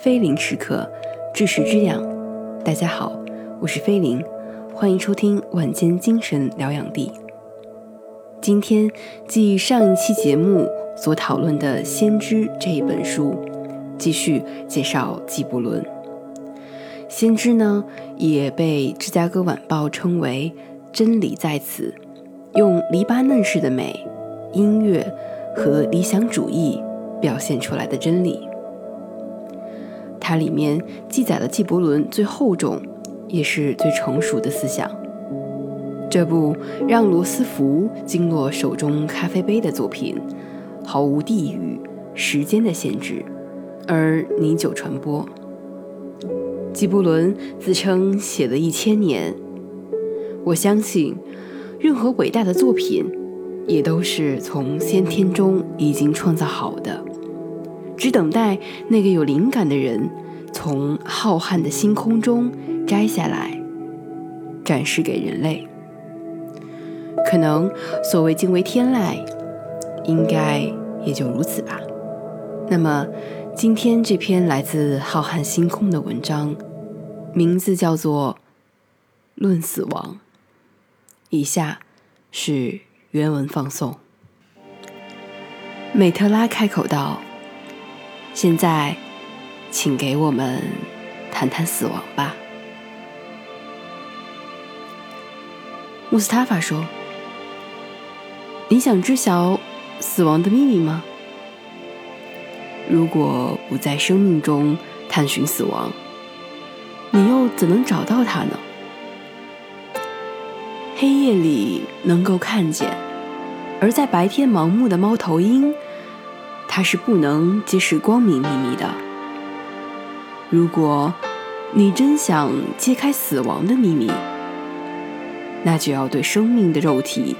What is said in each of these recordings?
菲林时刻，知识之养。大家好，我是菲林，欢迎收听晚间精神疗养地。今天继上一期节目所讨论的《先知》这一本书，继续介绍纪伯伦。《先知》呢，也被芝加哥晚报称为“真理在此”，用黎巴嫩式的美、音乐和理想主义表现出来的真理。它里面记载了纪伯伦最厚重，也是最成熟的思想。这部让罗斯福惊落手中咖啡杯的作品，毫无地域、时间的限制，而历久传播。纪伯伦自称写了一千年，我相信，任何伟大的作品，也都是从先天中已经创造好的。只等待那个有灵感的人，从浩瀚的星空中摘下来，展示给人类。可能所谓惊为天籁，应该也就如此吧。那么，今天这篇来自浩瀚星空的文章，名字叫做《论死亡》。以下是原文放送。美特拉开口道。现在，请给我们谈谈死亡吧。穆斯塔法说：“你想知晓死亡的秘密吗？如果不在生命中探寻死亡，你又怎能找到它呢？黑夜里能够看见，而在白天盲目的猫头鹰。”它是不能揭示光明秘密的。如果你真想揭开死亡的秘密，那就要对生命的肉体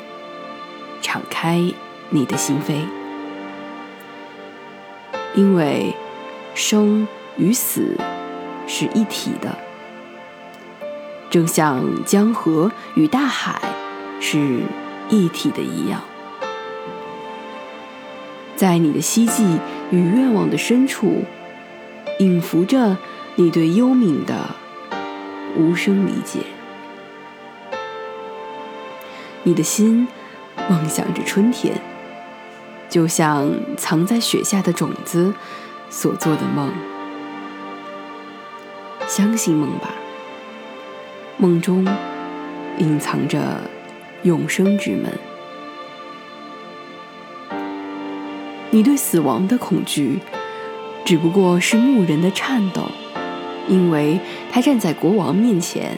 敞开你的心扉，因为生与死是一体的，正像江河与大海是一体的一样。在你的希冀与愿望的深处，隐伏着你对幽冥的无声理解。你的心梦想着春天，就像藏在雪下的种子所做的梦。相信梦吧，梦中隐藏着永生之门。你对死亡的恐惧，只不过是牧人的颤抖，因为他站在国王面前，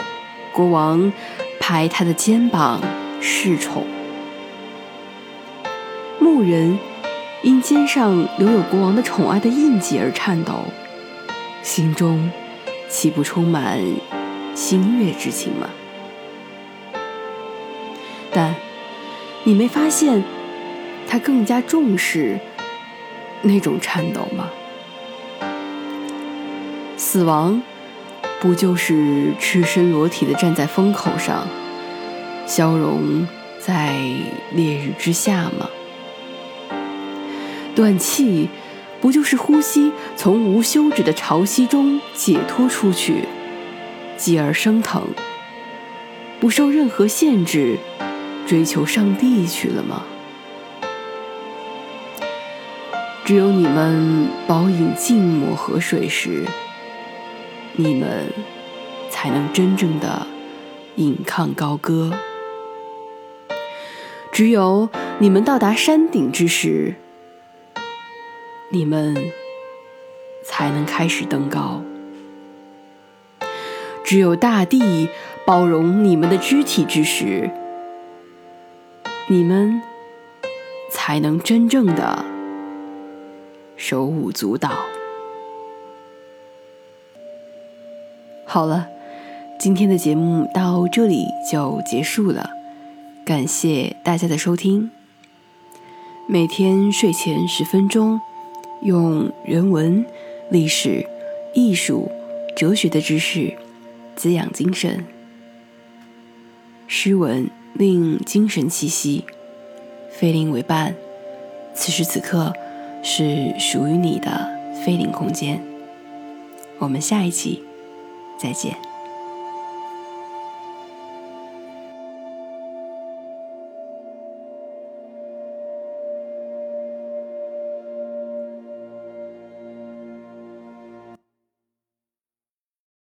国王拍他的肩膀示宠。牧人因肩上留有国王的宠爱的印记而颤抖，心中岂不充满欣悦之情吗？但你没发现，他更加重视。那种颤抖吗？死亡不就是赤身裸体的站在风口上，消融在烈日之下吗？断气不就是呼吸从无休止的潮汐中解脱出去，继而升腾，不受任何限制，追求上帝去了吗？只有你们饱饮静默河水时，你们才能真正的引吭高歌；只有你们到达山顶之时，你们才能开始登高；只有大地包容你们的肢体之时，你们才能真正的。手舞足蹈。好了，今天的节目到这里就结束了，感谢大家的收听。每天睡前十分钟，用人文、历史、艺术、哲学的知识滋养精神，诗文令精神气息，非灵为伴。此时此刻。是属于你的菲林空间。我们下一期再见。